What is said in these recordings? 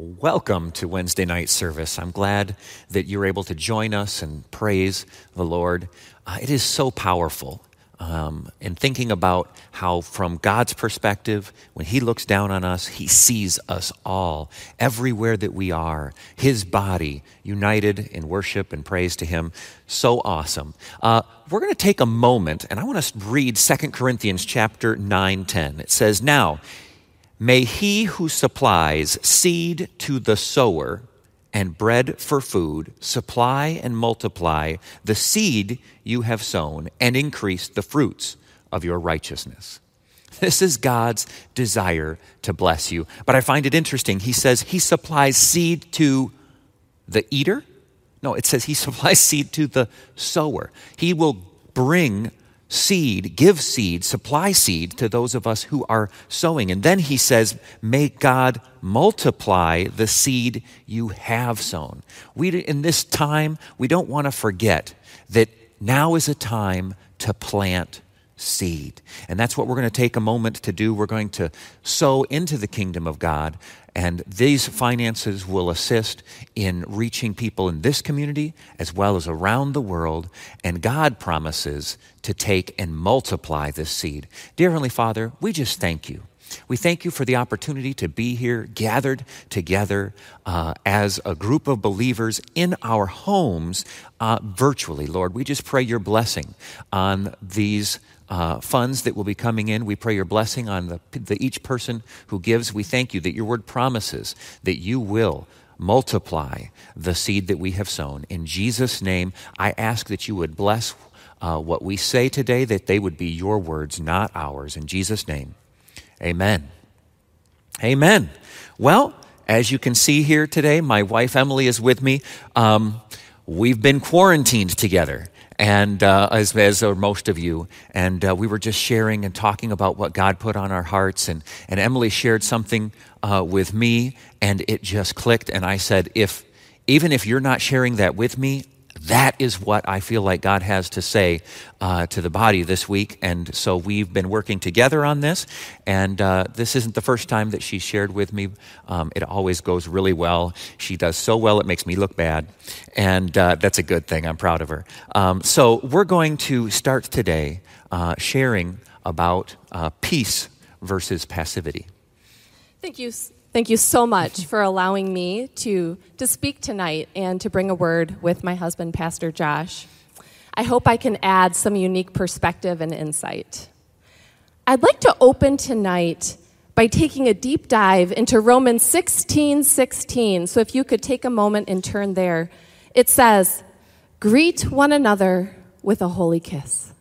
welcome to Wednesday night service. I'm glad that you're able to join us and praise the Lord. Uh, it is so powerful. Um, and thinking about how, from God's perspective, when He looks down on us, He sees us all, everywhere that we are, His body, united in worship and praise to Him. So awesome. Uh, we're going to take a moment, and I want to read 2 Corinthians chapter 9 10. It says, Now, May he who supplies seed to the sower and bread for food supply and multiply the seed you have sown and increase the fruits of your righteousness. This is God's desire to bless you. But I find it interesting. He says he supplies seed to the eater. No, it says he supplies seed to the sower. He will bring seed, give seed, supply seed to those of us who are sowing. And then he says, May God multiply the seed you have sown. We, in this time, we don't want to forget that now is a time to plant seed. And that's what we're going to take a moment to do. We're going to sow into the kingdom of God. And these finances will assist in reaching people in this community as well as around the world. And God promises to take and multiply this seed. Dear Heavenly Father, we just thank you. We thank you for the opportunity to be here, gathered together uh, as a group of believers in our homes uh, virtually. Lord, we just pray your blessing on these uh, funds that will be coming in. We pray your blessing on the, the, each person who gives. We thank you that your word promises that you will multiply the seed that we have sown. In Jesus' name, I ask that you would bless uh, what we say today, that they would be your words, not ours. In Jesus' name, amen. Amen. Well, as you can see here today, my wife Emily is with me. Um, we've been quarantined together and uh, as, as are most of you. And uh, we were just sharing and talking about what God put on our hearts. And, and Emily shared something uh, with me, and it just clicked. And I said, if even if you're not sharing that with me, that is what I feel like God has to say uh, to the body this week. And so we've been working together on this. And uh, this isn't the first time that she shared with me. Um, it always goes really well. She does so well, it makes me look bad. And uh, that's a good thing. I'm proud of her. Um, so we're going to start today uh, sharing about uh, peace versus passivity. Thank you Thank you so much for allowing me to, to speak tonight and to bring a word with my husband, Pastor Josh. I hope I can add some unique perspective and insight. I'd like to open tonight by taking a deep dive into Romans 16 16. So if you could take a moment and turn there, it says, Greet one another with a holy kiss.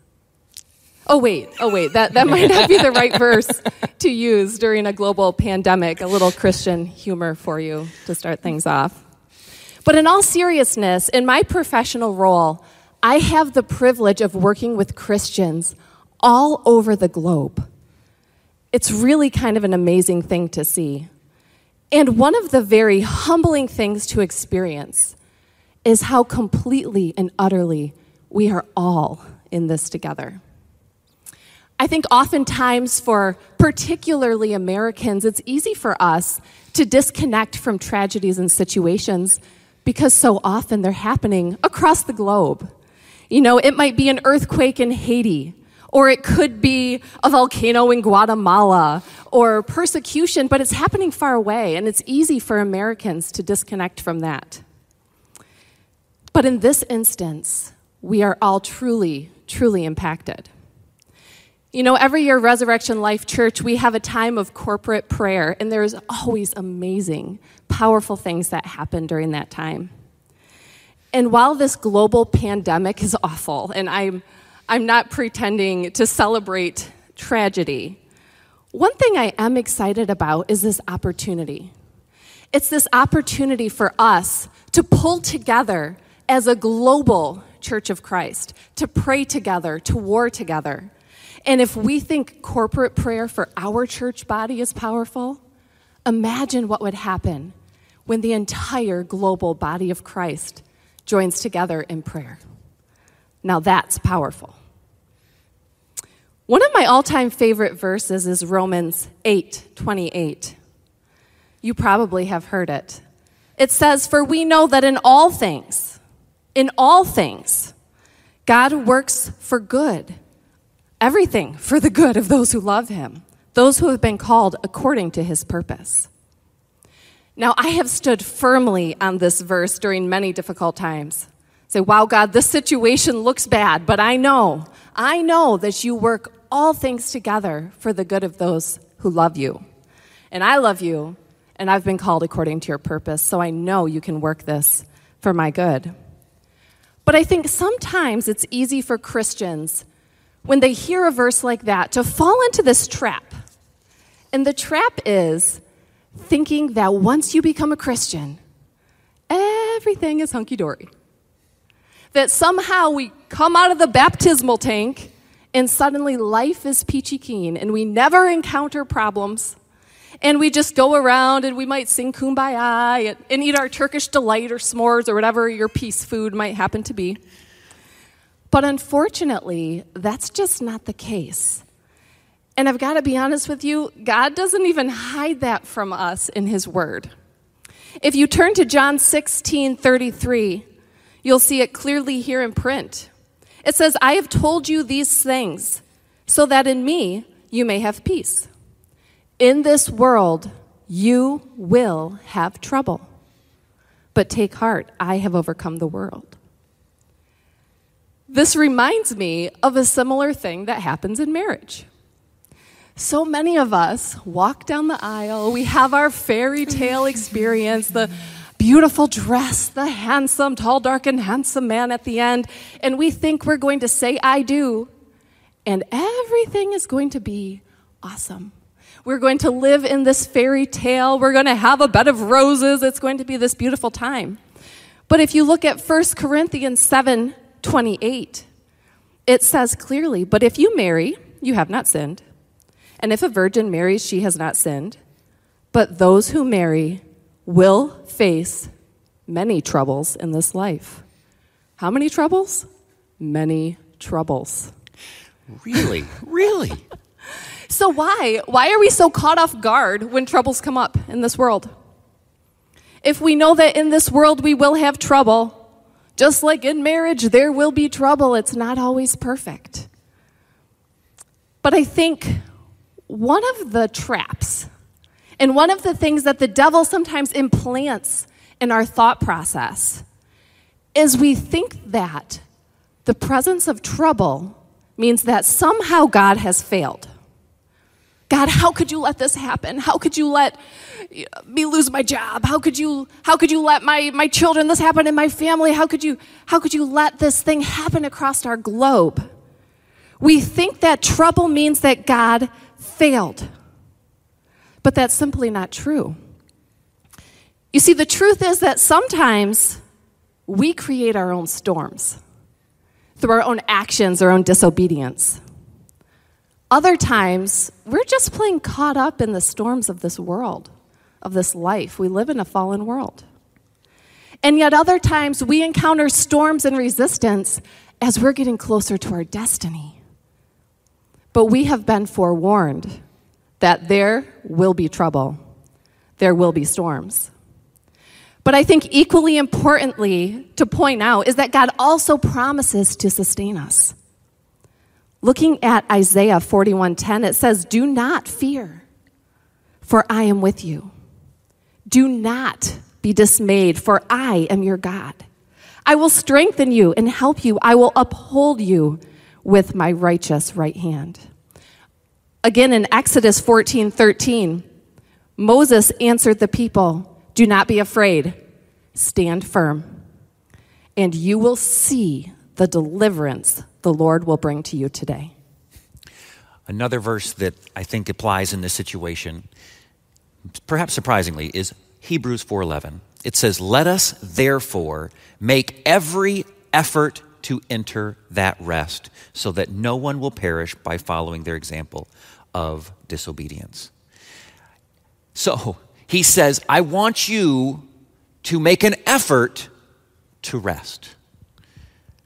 Oh, wait, oh, wait, that, that might not be the right verse to use during a global pandemic. A little Christian humor for you to start things off. But in all seriousness, in my professional role, I have the privilege of working with Christians all over the globe. It's really kind of an amazing thing to see. And one of the very humbling things to experience is how completely and utterly we are all in this together. I think oftentimes for particularly Americans, it's easy for us to disconnect from tragedies and situations because so often they're happening across the globe. You know, it might be an earthquake in Haiti, or it could be a volcano in Guatemala, or persecution, but it's happening far away, and it's easy for Americans to disconnect from that. But in this instance, we are all truly, truly impacted. You know, every year, Resurrection Life Church, we have a time of corporate prayer, and there's always amazing, powerful things that happen during that time. And while this global pandemic is awful, and I'm, I'm not pretending to celebrate tragedy, one thing I am excited about is this opportunity. It's this opportunity for us to pull together as a global church of Christ, to pray together, to war together and if we think corporate prayer for our church body is powerful, imagine what would happen when the entire global body of Christ joins together in prayer. Now that's powerful. One of my all time favorite verses is Romans 8 28. You probably have heard it. It says, For we know that in all things, in all things, God works for good, everything for the good of those who love him, those who have been called according to his purpose. Now, I have stood firmly on this verse during many difficult times. Say, wow, God, this situation looks bad, but I know, I know that you work all things together for the good of those who love you. And I love you, and I've been called according to your purpose, so I know you can work this for my good. But I think sometimes it's easy for Christians when they hear a verse like that to fall into this trap. And the trap is thinking that once you become a Christian, everything is hunky dory. That somehow we come out of the baptismal tank and suddenly life is peachy keen and we never encounter problems and we just go around and we might sing kumbaya and, eat our Turkish delight or s'mores or whatever your peace food might happen to be. But unfortunately, that's just not the case. And I've got to be honest with you, God doesn't even hide that from us in His Word. If you turn to John 16 33, you'll see it clearly here in print. It says, I have told you these things so that in me you may have peace. In this world, you will have trouble. But take heart, I have overcome the world. This reminds me of a similar thing that happens in marriage. So many of us walk down the aisle, we have our fairy tale experience, the beautiful dress, the handsome, tall, dark, and handsome man at the end, and we think we're going to say, I do, and everything is going to be awesome. We're going to live in this fairy tale. We're going to have a bed of roses. It's going to be this beautiful time. But if you look at 1 Corinthians 7 28, it says clearly, But if you marry, you have not sinned. And if a virgin marries, she has not sinned. But those who marry will face many troubles in this life. How many troubles? Many troubles. Really? Really? So, why? Why are we so caught off guard when troubles come up in this world? If we know that in this world we will have trouble, just like in marriage, there will be trouble. It's not always perfect. But I think one of the traps and one of the things that the devil sometimes implants in our thought process is we think that the presence of trouble means that somehow God has failed. God, how could you let this happen? How could you let me lose my job? How could you, how could you let my, my children, this happen in my family? How could, you, how could you let this thing happen across our globe? We think that trouble means that God failed. But that's simply not true. You see, the truth is that sometimes we create our own storms through our own actions, our own disobedience. Other times, we're just plain caught up in the storms of this world, of this life. We live in a fallen world. And yet, other times, we encounter storms and resistance as we're getting closer to our destiny. But we have been forewarned that there will be trouble, there will be storms. But I think equally importantly to point out is that God also promises to sustain us. Looking at Isaiah 41:10 it says, "Do not fear, for I am with you. Do not be dismayed, for I am your God. I will strengthen you and help you. I will uphold you with my righteous right hand." Again in Exodus 14:13, Moses answered the people, "Do not be afraid. Stand firm, and you will see the deliverance the Lord will bring to you today. Another verse that I think applies in this situation, perhaps surprisingly, is Hebrews 4:11. It says, "Let us therefore make every effort to enter that rest, so that no one will perish by following their example of disobedience." So, he says, "I want you to make an effort to rest."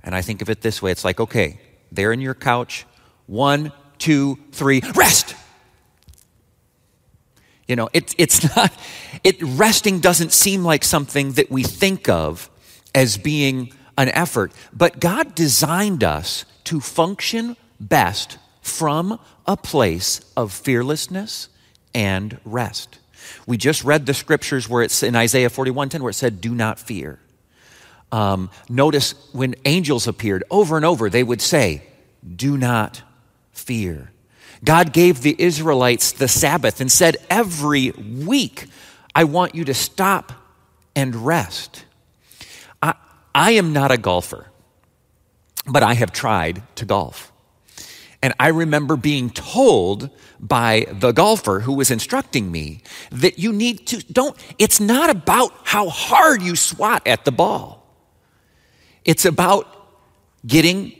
And I think of it this way it's like, okay, there in your couch, one, two, three, rest. You know, it, it's not, it, resting doesn't seem like something that we think of as being an effort, but God designed us to function best from a place of fearlessness and rest. We just read the scriptures where it's in Isaiah 41:10 where it said, "Do not fear." Um, notice when angels appeared over and over, they would say, "Do not fear." God gave the Israelites the Sabbath and said, Every week, I want you to stop and rest. I, I am not a golfer, but I have tried to golf. And I remember being told by the golfer who was instructing me that you need to, don't, it's not about how hard you swat at the ball. It's about getting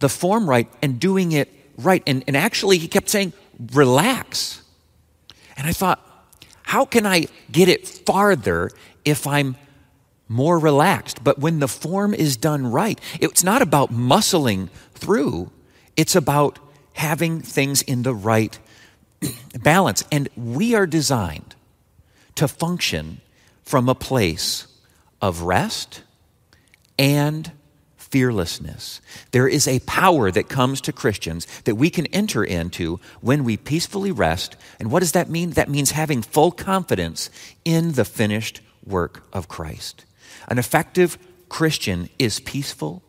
the form right and doing it right. And, and actually, he kept saying, relax. And I thought, how can I get it farther if I'm more relaxed? But when the form is done right, it's not about muscling through, it's about having things in the right balance. And we are designed to function from a place of rest and fearlessness. There is a power that comes to Christians that we can enter into when we peacefully rest. And what does that mean? That means having full confidence in the finished work of Christ. An effective Christian is peaceful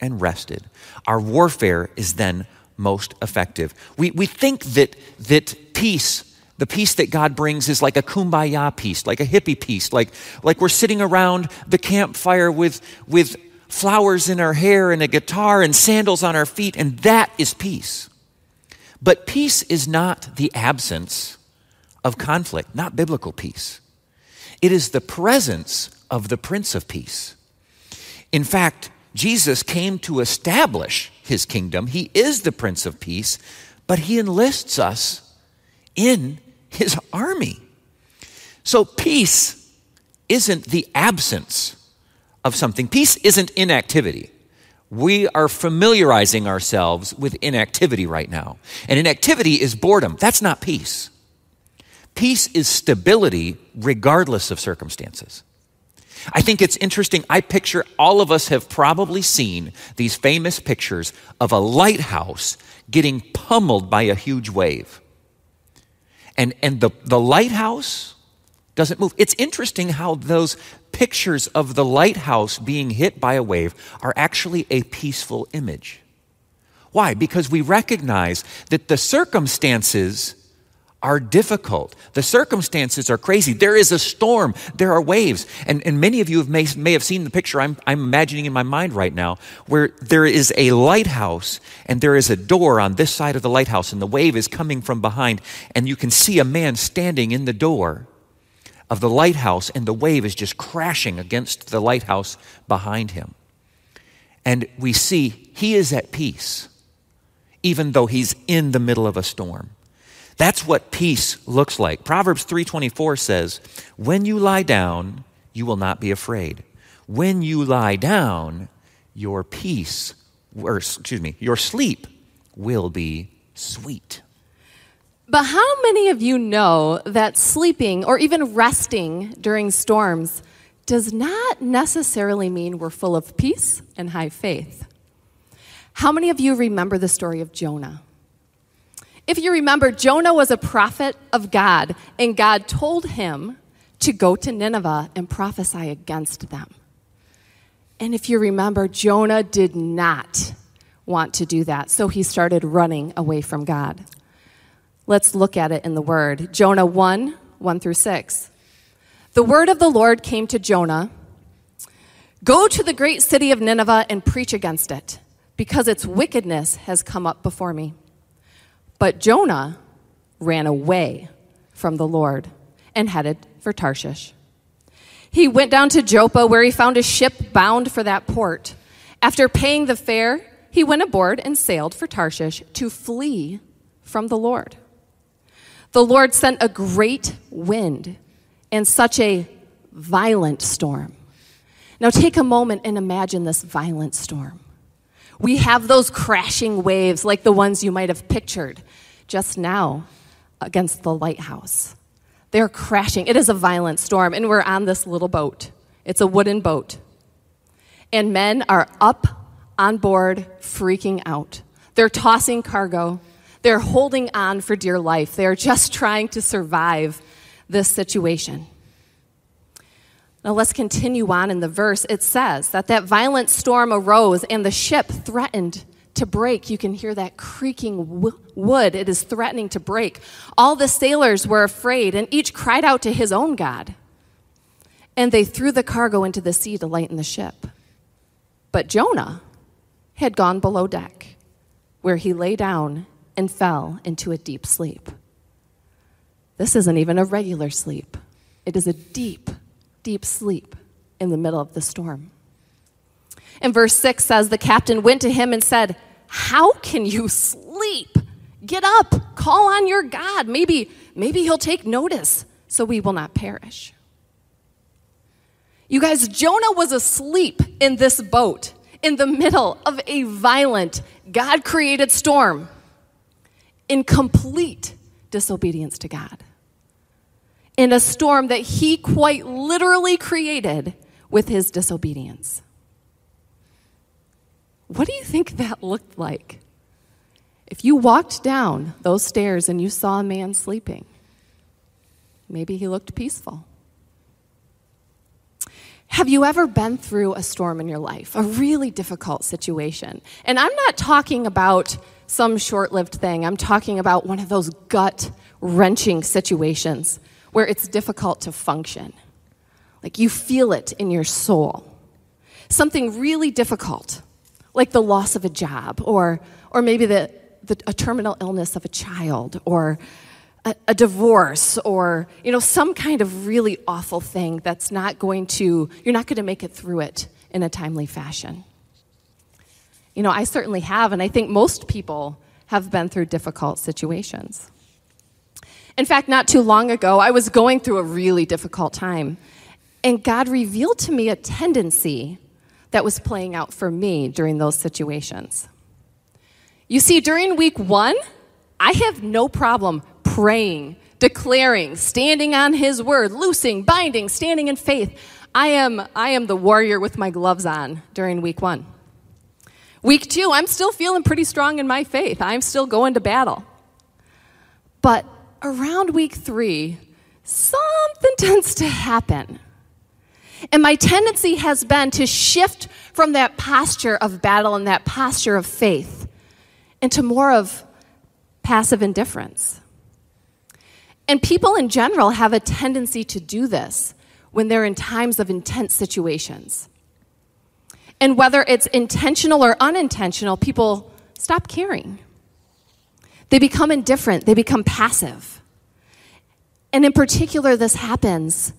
and rested. Our warfare is then most effective. We, we think that, that peace the peace that God brings is like a kumbaya peace, like a hippie peace, like, like we're sitting around the campfire with, with flowers in our hair and a guitar and sandals on our feet, and that is peace. But peace is not the absence of conflict, not biblical peace. It is the presence of the Prince of Peace. In fact, Jesus came to establish his kingdom. He is the Prince of Peace, but he enlists us in his army. So, peace isn't the absence of something. Peace isn't inactivity. We are familiarizing ourselves with inactivity right now. And inactivity is boredom. That's not peace. Peace is stability regardless of circumstances. I think it's interesting. I picture all of us have probably seen these famous pictures of a lighthouse getting pummeled by a huge wave. And, and the, the lighthouse doesn't move. It's interesting how those pictures of the lighthouse being hit by a wave are actually a peaceful image. Why? Because we recognize that the circumstances are difficult. The circumstances are crazy. There is a storm, there are waves. And, and many of you have may, may have seen the picture I'm, I'm imagining in my mind right now, where there is a lighthouse and there is a door on this side of the lighthouse, and the wave is coming from behind, and you can see a man standing in the door of the lighthouse, and the wave is just crashing against the lighthouse behind him. And we see he is at peace, even though he's in the middle of a storm. That's what peace looks like. Proverbs 3:24 says, "When you lie down, you will not be afraid. When you lie down, your peace, or excuse me, your sleep will be sweet." But how many of you know that sleeping or even resting during storms does not necessarily mean we're full of peace and high faith? How many of you remember the story of Jonah? If you remember, Jonah was a prophet of God, and God told him to go to Nineveh and prophesy against them. And if you remember, Jonah did not want to do that, so he started running away from God. Let's look at it in the Word. Jonah 1 1 through 6. The word of the Lord came to Jonah Go to the great city of Nineveh and preach against it, because its wickedness has come up before me. But Jonah ran away from the Lord and headed for Tarshish. He went down to Joppa, where he found a ship bound for that port. After paying the fare, he went aboard and sailed for Tarshish to flee from the Lord. The Lord sent a great wind and such a violent storm. Now take a moment and imagine this violent storm. We have those crashing waves like the ones you might have pictured just now against the lighthouse. They're crashing. It is a violent storm, and we're on this little boat. It's a wooden boat. And men are up on board, freaking out. They're tossing cargo. They're holding on for dear life. They are just trying to survive this situation. Now let's continue on in the verse. It says that that violent storm arose and the ship threatened to break. You can hear that creaking wood. It is threatening to break. All the sailors were afraid and each cried out to his own God. And they threw the cargo into the sea to lighten the ship. But Jonah had gone below deck, where he lay down and fell into a deep sleep. This isn't even a regular sleep, it is a deep, deep sleep in the middle of the storm. And verse 6 says, The captain went to him and said, How can you sleep? Get up, call on your God. Maybe, maybe he'll take notice so we will not perish. You guys, Jonah was asleep in this boat in the middle of a violent, God created storm in complete disobedience to God. In a storm that he quite literally created with his disobedience. What do you think that looked like? If you walked down those stairs and you saw a man sleeping, maybe he looked peaceful. Have you ever been through a storm in your life, a really difficult situation? And I'm not talking about some short lived thing, I'm talking about one of those gut wrenching situations where it's difficult to function. Like you feel it in your soul. Something really difficult, like the loss of a job, or, or maybe the, the, a terminal illness of a child, or a, a, divorce or you know some kind of really awful thing that's not going to you're not going to make it through it in a timely fashion you know i certainly have and i think most people have been through difficult situations in fact not too long ago i was going through a really difficult time and god revealed to me a tendency that was playing out for me during those situations you see during week one I have no problem praying, declaring, standing on his word, loosing, binding, standing in faith. I am, I am the warrior with my gloves on during week one. Week two, I'm still feeling pretty strong in my faith. I'm still going to battle. But around week three, something tends to happen. And my tendency has been to shift from that posture of battle and that posture of faith into more of passive indifference. And people in general have a tendency to do this when they're in times of intense situations. And whether it's intentional or unintentional, people stop caring. They become indifferent, they become passive. And in particular, this happens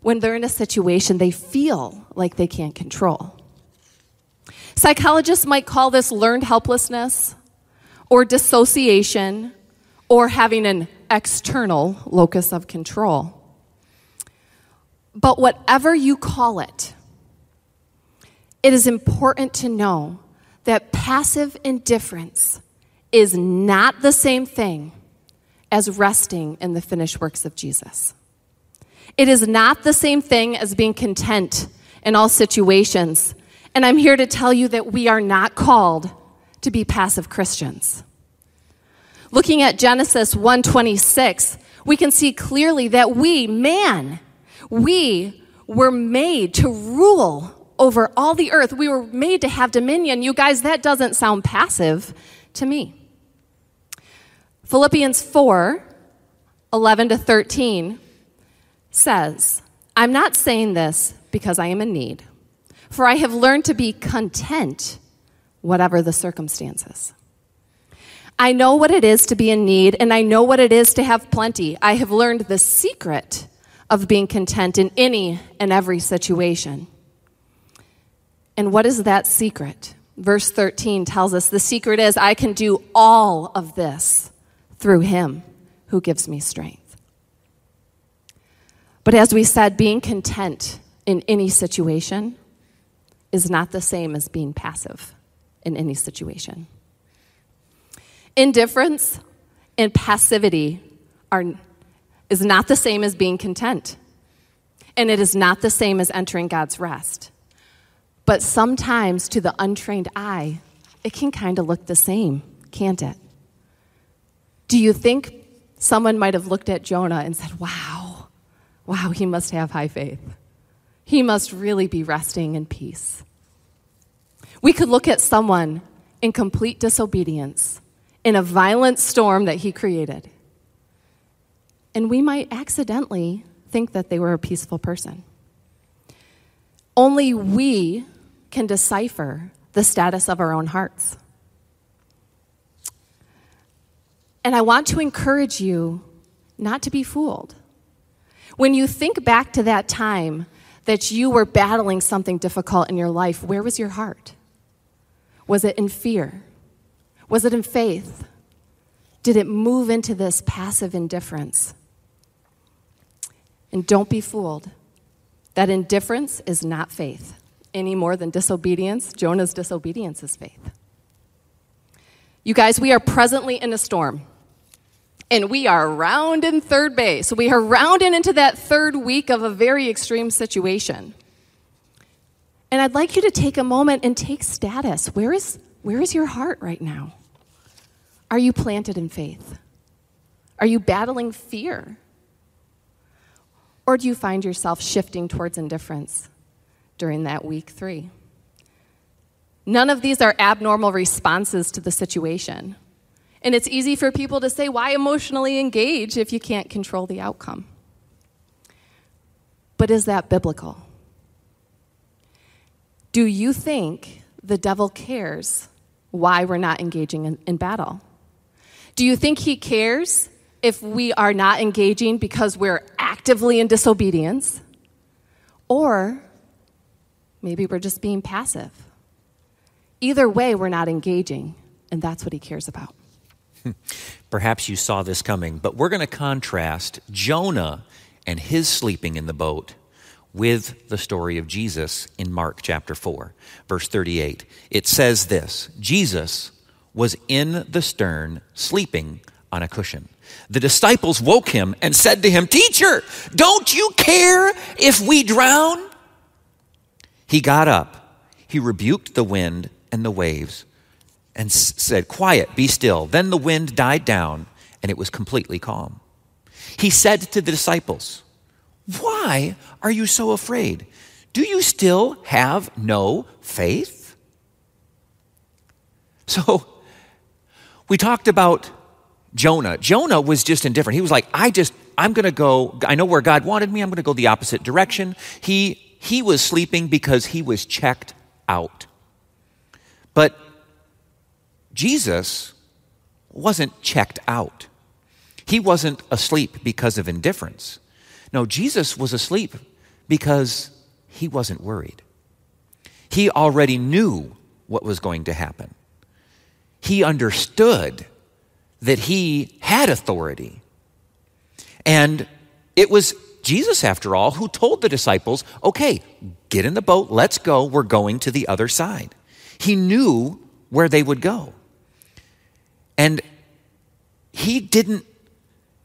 when they're in a situation they feel like they can't control. Psychologists might call this learned helplessness or dissociation or having an external locus of control. But whatever you call it, it is important to know that passive indifference is not the same thing as resting in the finished works of Jesus. It is not the same thing as being content in all situations. And I'm here to tell you that we are not called to be passive Christians. Looking at Genesis 1:26, we can see clearly that we, man, we were made to rule over all the earth. We were made to have dominion. You guys, that doesn't sound passive to me. Philippians 4 11 to 13 says, I'm not saying this because I am in need, for I have learned to be content, whatever the circumstances. I know what it is to be in need, and I know what it is to have plenty. I have learned the secret of being content in any and every situation. And what is that secret? Verse 13 tells us the secret is I can do all of this through him who gives me strength. But as we said, being content in any situation is not the same as being passive in any situation. Indifference and passivity are, is not the same as being content. And it is not the same as entering God's rest. But sometimes, to the untrained eye, it can kind of look the same, can't it? Do you think someone might have looked at Jonah and said, Wow, wow, he must have high faith? He must really be resting in peace. We could look at someone in complete disobedience in a violent storm that he created, and we might accidentally think that they were a peaceful person. Only we can decipher the status of our own hearts. And I want to encourage you not to be fooled. When you think back to that time that you were battling something difficult in your life, where was your heart? Was it in fear? Was it in faith? Did it move into this passive indifference? And don't be fooled. That indifference is not faith any more than disobedience. Jonah's disobedience is faith. You guys, we are presently in a storm. And we are rounding third base. We are rounding into that third week of a very extreme situation. And I'd like you to take a moment and take status. Where is, where is your heart right now? Are you planted in faith? Are you battling fear? Or do you find yourself shifting towards indifference during that week three? None of these are abnormal responses to the situation. And it's easy for people to say, why emotionally engage if you can't control the outcome? But is that biblical? Do you think the devil cares why we're not engaging in, in battle? Do you think he cares if we are not engaging because we're actively in disobedience, or maybe we're just being passive. Either way, we're not engaging, and that's what he cares about. Perhaps you saw this coming, but we're going to contrast Jonah and his sleeping in the boat with the story of Jesus in Mark chapter 4, verse 38. It says this Jesus was in the stern, sleeping on a cushion. The disciples woke him and said to him, Teacher, don't you care if we drown? He got up, he rebuked the wind and the waves, and said, Quiet, be still. Then the wind died down, and it was completely calm. He said to the disciples, Why are you so afraid? Do you still have no faith? So, we talked about Jonah. Jonah was just indifferent. He was like, I just, I'm going to go, I know where God wanted me, I'm going to go the opposite direction. He, he was sleeping because he was checked out. But Jesus wasn't checked out. He wasn't asleep because of indifference. No, Jesus was asleep because he wasn't worried. He already knew what was going to happen. He understood that he had authority. And it was Jesus, after all, who told the disciples, okay, get in the boat, let's go, we're going to the other side. He knew where they would go. And he didn't,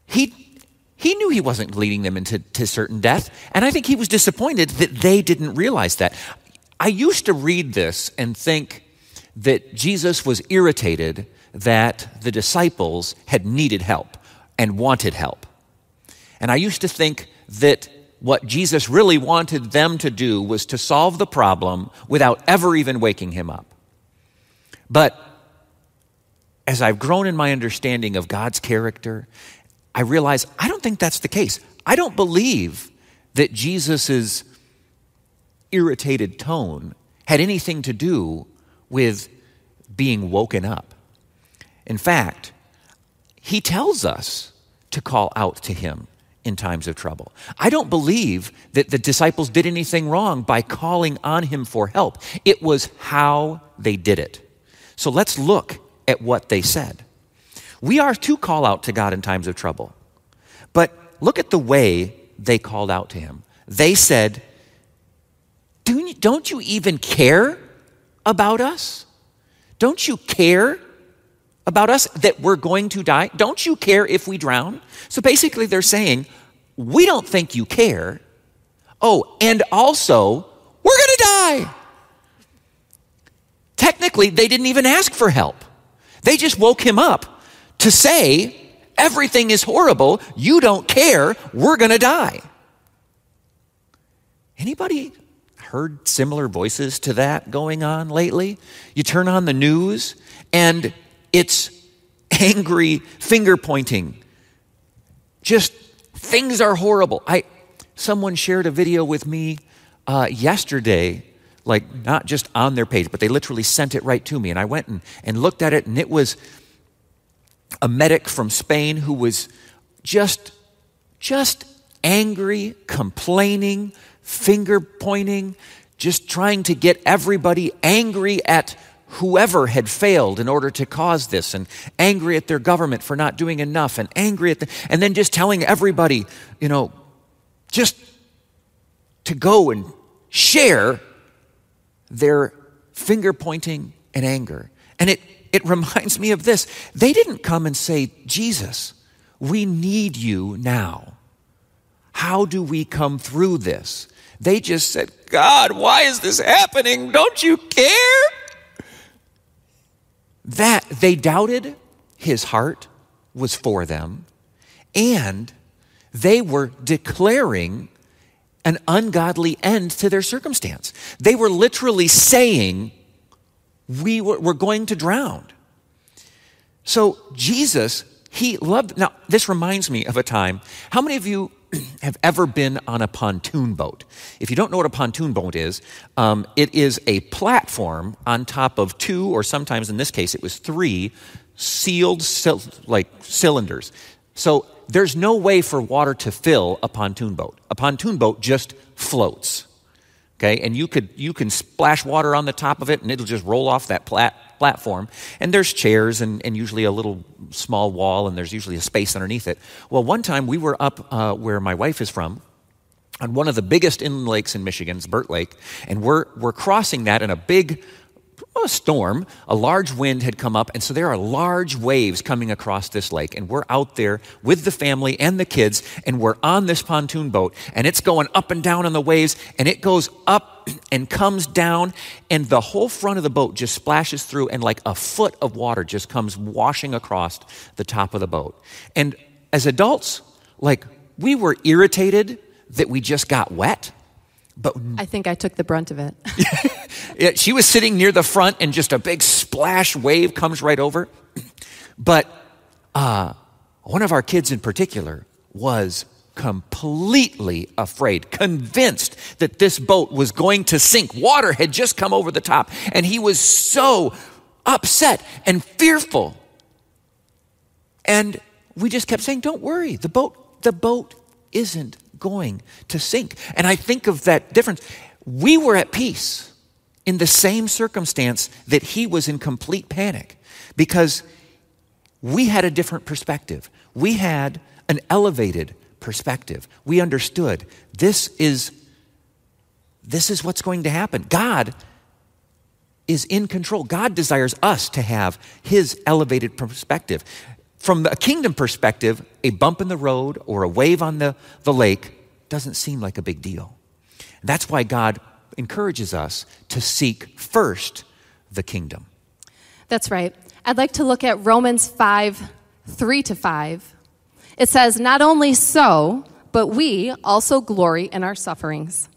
he, he knew he wasn't leading them into to certain death. And I think he was disappointed that they didn't realize that. I used to read this and think that Jesus was irritated that the disciples had needed help and wanted help. And I used to think that what Jesus really wanted them to do was to solve the problem without ever even waking him up. But as I've grown in my understanding of God's character, I realize I don't think that's the case. I don't believe that Jesus' irritated tone had anything to do with being woken up. In fact, he tells us to call out to him in times of trouble. I don't believe that the disciples did anything wrong by calling on him for help. It was how they did it. So let's look at what they said. We are to call out to God in times of trouble. But look at the way they called out to him. They said, Don't you even care about us? Don't you care about us that we're going to die? Don't you care if we drown? So basically, they're saying, We don't think you care. Oh, and also, we're going to die. Technically, they didn't even ask for help. They just woke him up to say, Everything is horrible. You don't care. We're going to die. Anybody heard similar voices to that going on lately? You turn on the news and it's angry finger pointing. Just things are horrible. I someone shared a video with me uh, yesterday, like not just on their page, but they literally sent it right to me, and I went and, and looked at it, and it was a medic from Spain who was just just angry, complaining, finger pointing, just trying to get everybody angry at whoever had failed in order to cause this and angry at their government for not doing enough and angry at the, and then just telling everybody, you know, just to go and share their finger pointing and anger. And it, it reminds me of this. They didn't come and say, Jesus, we need you now. How do we come through this? They just said, God, why is this happening? Don't you care? That they doubted his heart was for them, and they were declaring an ungodly end to their circumstance. They were literally saying, We were, going to drown. So Jesus, he loved. Now, this reminds me of a time. How many of you have ever been on a pontoon boat. If you don't know what a pontoon boat is, um, it is a platform on top of two, or sometimes in this case, it was three sealed like cylinders. So there's no way for water to fill a pontoon boat. A pontoon boat just floats. Okay, and you could you can splash water on the top of it, and it'll just roll off that plat, platform. And there's chairs and, and usually a little small wall, and there's usually a space underneath it. Well, one time we were up uh, where my wife is from, on one of the biggest inland lakes in Michigan, Burt Lake, and we're, we're crossing that in a big a storm, a large wind had come up, and so there are large waves coming across this lake. And we're out there with the family and the kids, and we're on this pontoon boat, and it's going up and down on the waves, and it goes up and comes down, and the whole front of the boat just splashes through, and like a foot of water just comes washing across the top of the boat. And as adults, like, we were irritated that we just got wet but I think I took the brunt of it. yeah, she was sitting near the front, and just a big splash wave comes right over. But uh, one of our kids in particular was completely afraid, convinced that this boat was going to sink. Water had just come over the top, and he was so upset and fearful. And we just kept saying, Don't worry, the boat, the boat isn't going to sink. And I think of that difference. We were at peace in the same circumstance that he was in complete panic because we had a different perspective. We had an elevated perspective. We understood this is this is what's going to happen. God is in control. God desires us to have his elevated perspective. From a kingdom perspective, a bump in the road or a wave on the, the lake doesn't seem like a big deal. That's why God encourages us to seek first the kingdom. That's right. I'd like to look at Romans 5 3 to 5. It says, Not only so, but we also glory in our sufferings.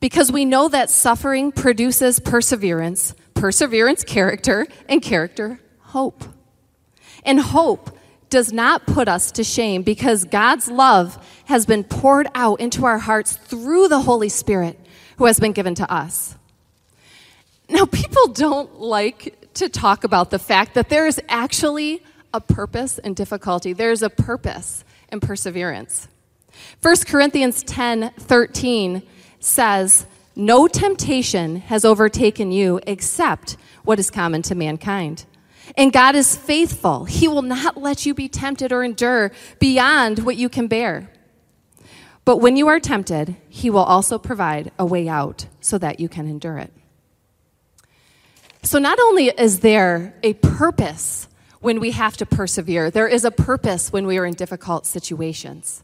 Because we know that suffering produces perseverance, perseverance, character, and character, hope. And hope does not put us to shame because God's love has been poured out into our hearts through the Holy Spirit who has been given to us. Now, people don't like to talk about the fact that there is actually a purpose in difficulty, there's a purpose in perseverance. 1 Corinthians 10 13 says, No temptation has overtaken you except what is common to mankind. And God is faithful. He will not let you be tempted or endure beyond what you can bear. But when you are tempted, He will also provide a way out so that you can endure it. So, not only is there a purpose when we have to persevere. There is a purpose when we are in difficult situations.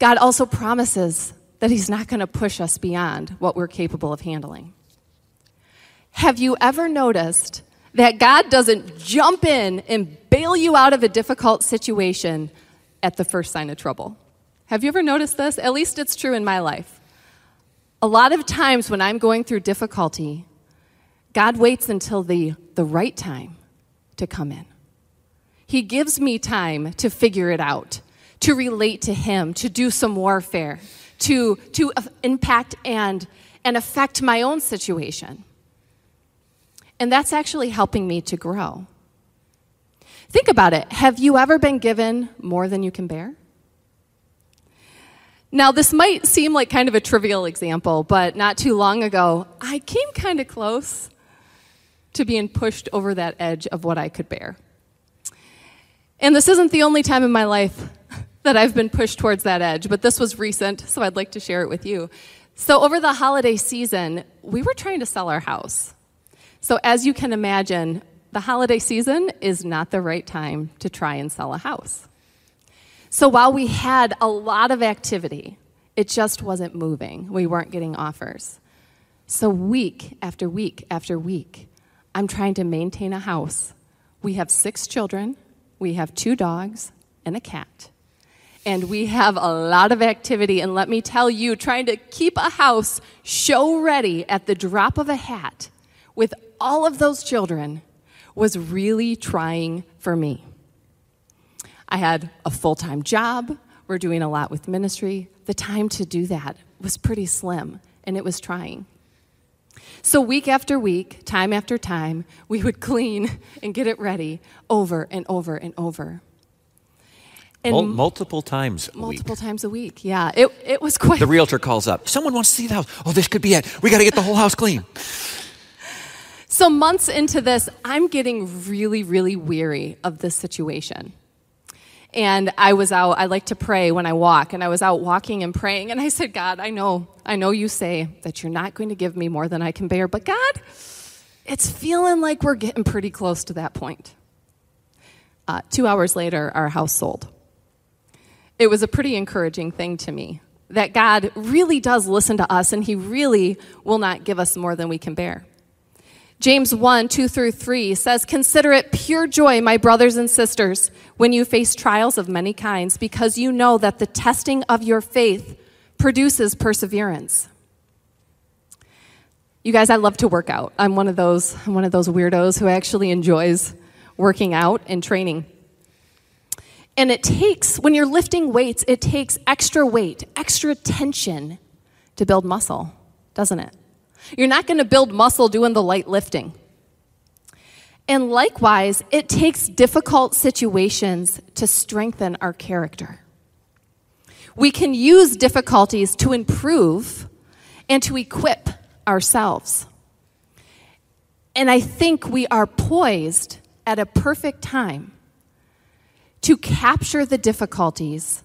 God also promises that He's not going to push us beyond what we're capable of handling. Have you ever noticed that God doesn't jump in and bail you out of a difficult situation at the first sign of trouble? Have you ever noticed this? At least it's true in my life. A lot of times when I'm going through difficulty, God waits until the, the right time to come in. He gives me time to figure it out, to relate to Him, to do some warfare, to, to impact and, and affect my own situation. And that's actually helping me to grow. Think about it. Have you ever been given more than you can bear? Now, this might seem like kind of a trivial example, but not too long ago, I came kind of close to being pushed over that edge of what I could bear. And this isn't the only time in my life that I've been pushed towards that edge, but this was recent, so I'd like to share it with you. So, over the holiday season, we were trying to sell our house. So, as you can imagine, the holiday season is not the right time to try and sell a house. So while we had a lot of activity, it just wasn't moving. We weren't getting offers. So, week after week after week, I'm trying to maintain a house. We have six children, we have two dogs, and a cat. And we have a lot of activity. And let me tell you, trying to keep a house show ready at the drop of a hat with all of those children was really trying for me. I had a full time job. We're doing a lot with ministry. The time to do that was pretty slim, and it was trying. So, week after week, time after time, we would clean and get it ready over and over and over. And Mul- multiple times a multiple week. times a week, yeah. It, it was quite. The realtor calls up. Someone wants to see the house. Oh, this could be it. We got to get the whole house clean. So, months into this, I'm getting really, really weary of this situation. And I was out, I like to pray when I walk, and I was out walking and praying, and I said, God, I know, I know you say that you're not going to give me more than I can bear, but God, it's feeling like we're getting pretty close to that point. Uh, two hours later, our house sold. It was a pretty encouraging thing to me that God really does listen to us, and He really will not give us more than we can bear. James 1 2 through 3 says, Consider it pure joy, my brothers and sisters, when you face trials of many kinds, because you know that the testing of your faith produces perseverance. You guys, I love to work out. I'm one of those, I'm one of those weirdos who actually enjoys working out and training. And it takes, when you're lifting weights, it takes extra weight, extra tension to build muscle, doesn't it? You're not going to build muscle doing the light lifting. And likewise, it takes difficult situations to strengthen our character. We can use difficulties to improve and to equip ourselves. And I think we are poised at a perfect time to capture the difficulties,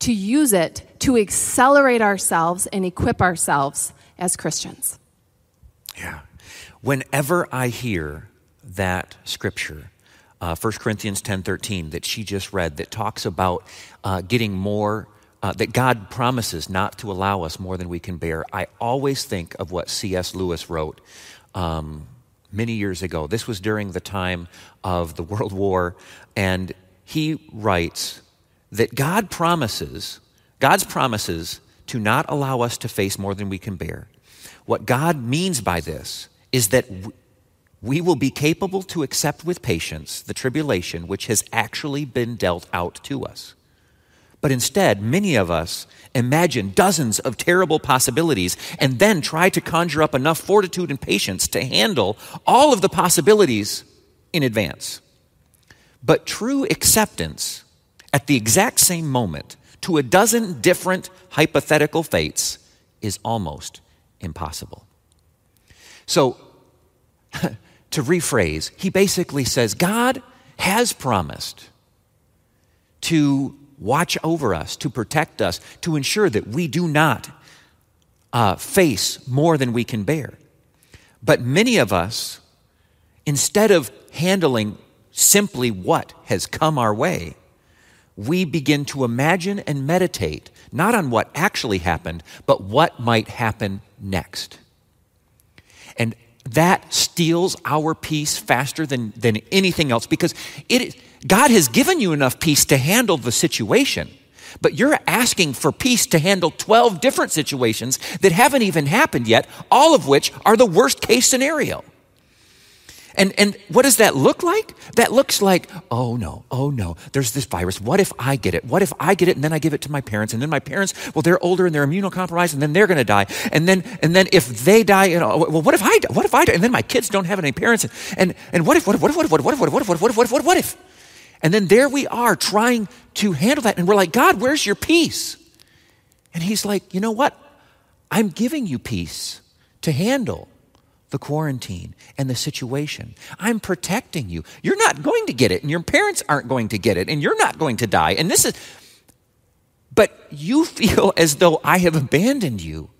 to use it to accelerate ourselves and equip ourselves as Christians. Yeah. Whenever I hear that scripture, uh, 1 Corinthians 10.13 that she just read that talks about uh, getting more, uh, that God promises not to allow us more than we can bear, I always think of what C.S. Lewis wrote um, many years ago. This was during the time of the World War, and he writes that God promises, God's promises to not allow us to face more than we can bear what God means by this is that we will be capable to accept with patience the tribulation which has actually been dealt out to us. But instead, many of us imagine dozens of terrible possibilities and then try to conjure up enough fortitude and patience to handle all of the possibilities in advance. But true acceptance at the exact same moment to a dozen different hypothetical fates is almost impossible. So, to rephrase, he basically says God has promised to watch over us, to protect us, to ensure that we do not uh, face more than we can bear. But many of us, instead of handling simply what has come our way, we begin to imagine and meditate not on what actually happened, but what might happen next. And that steals our peace faster than, than anything else because it, God has given you enough peace to handle the situation. But you're asking for peace to handle 12 different situations that haven't even happened yet, all of which are the worst case scenario. And, and what does that look like? That looks like, oh no, oh no, there's this virus. What if I get it? What if I get it and then I give it to my parents? And then my parents, well, they're older and they're immunocompromised and then they're going to die. And then, and then if they die, you know, well, what if I, what if I die? And then my kids don't have any parents. And, and what if, what if, what if, what if, what if, what if, what if, what if, what if, what if, what if? And then there we are trying to handle that. And we're like, God, where's your peace? And he's like, you know what? I'm giving you peace to handle the quarantine and the situation. I'm protecting you. You're not going to get it, and your parents aren't going to get it, and you're not going to die. And this is, but you feel as though I have abandoned you.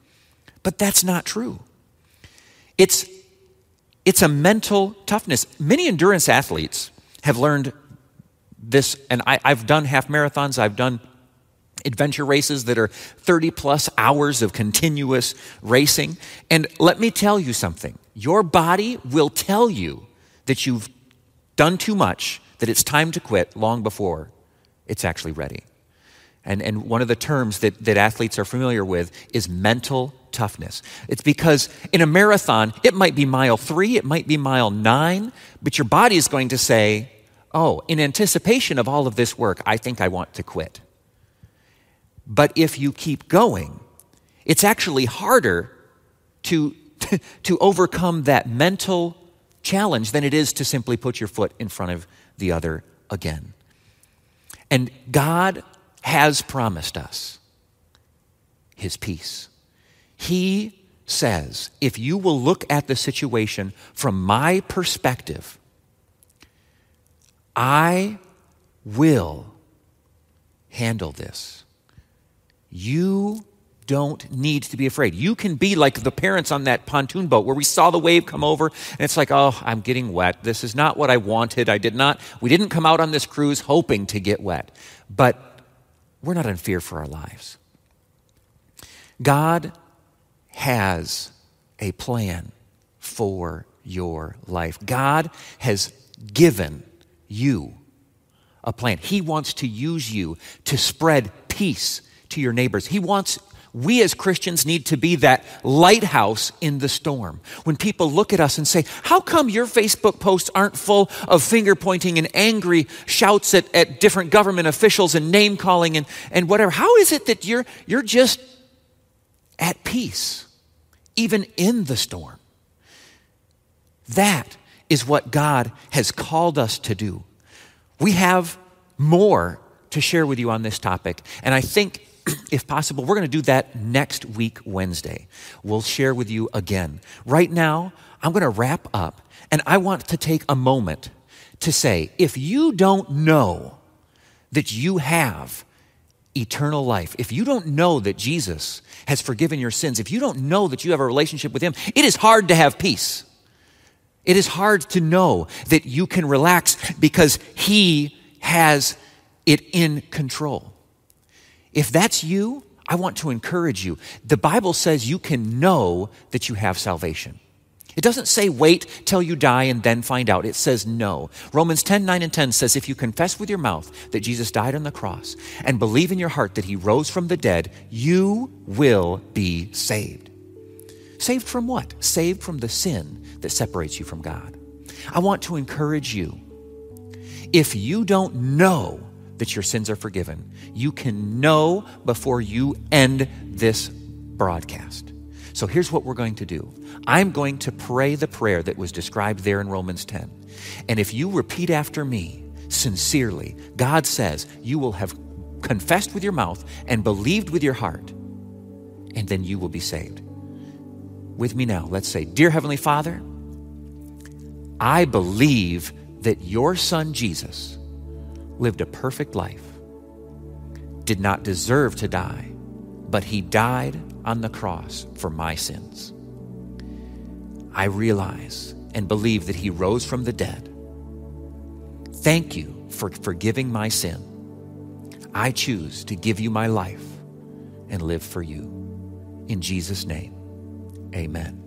But that's not true. It's, it's a mental toughness. Many endurance athletes have learned this, and I, I've done half marathons, I've done adventure races that are 30 plus hours of continuous racing. And let me tell you something your body will tell you that you've done too much, that it's time to quit long before it's actually ready. And, and one of the terms that, that athletes are familiar with is mental toughness. It's because in a marathon, it might be mile three, it might be mile nine, but your body is going to say, Oh, in anticipation of all of this work, I think I want to quit. But if you keep going, it's actually harder to, to overcome that mental challenge than it is to simply put your foot in front of the other again. And God has promised us his peace. He says, if you will look at the situation from my perspective, I will handle this. You don't need to be afraid. You can be like the parents on that pontoon boat where we saw the wave come over and it's like, oh, I'm getting wet. This is not what I wanted. I did not, we didn't come out on this cruise hoping to get wet. But we're not in fear for our lives. God has a plan for your life. God has given you a plan. He wants to use you to spread peace to your neighbors. He wants we as Christians need to be that lighthouse in the storm. When people look at us and say, How come your Facebook posts aren't full of finger pointing and angry shouts at, at different government officials and name calling and, and whatever? How is it that you're, you're just at peace, even in the storm? That is what God has called us to do. We have more to share with you on this topic, and I think if possible, we're going to do that next week, Wednesday. We'll share with you again. Right now, I'm going to wrap up, and I want to take a moment to say if you don't know that you have eternal life, if you don't know that Jesus has forgiven your sins, if you don't know that you have a relationship with Him, it is hard to have peace. It is hard to know that you can relax because He has it in control. If that's you, I want to encourage you. The Bible says you can know that you have salvation. It doesn't say wait till you die and then find out. It says no. Romans 10 9 and 10 says if you confess with your mouth that Jesus died on the cross and believe in your heart that he rose from the dead, you will be saved. Saved from what? Saved from the sin that separates you from God. I want to encourage you. If you don't know that your sins are forgiven. You can know before you end this broadcast. So here's what we're going to do I'm going to pray the prayer that was described there in Romans 10. And if you repeat after me sincerely, God says you will have confessed with your mouth and believed with your heart, and then you will be saved. With me now, let's say, Dear Heavenly Father, I believe that your Son Jesus lived a perfect life, did not deserve to die, but he died on the cross for my sins. I realize and believe that he rose from the dead, Thank you for forgiving my sin. I choose to give you my life and live for you. In Jesus' name, amen.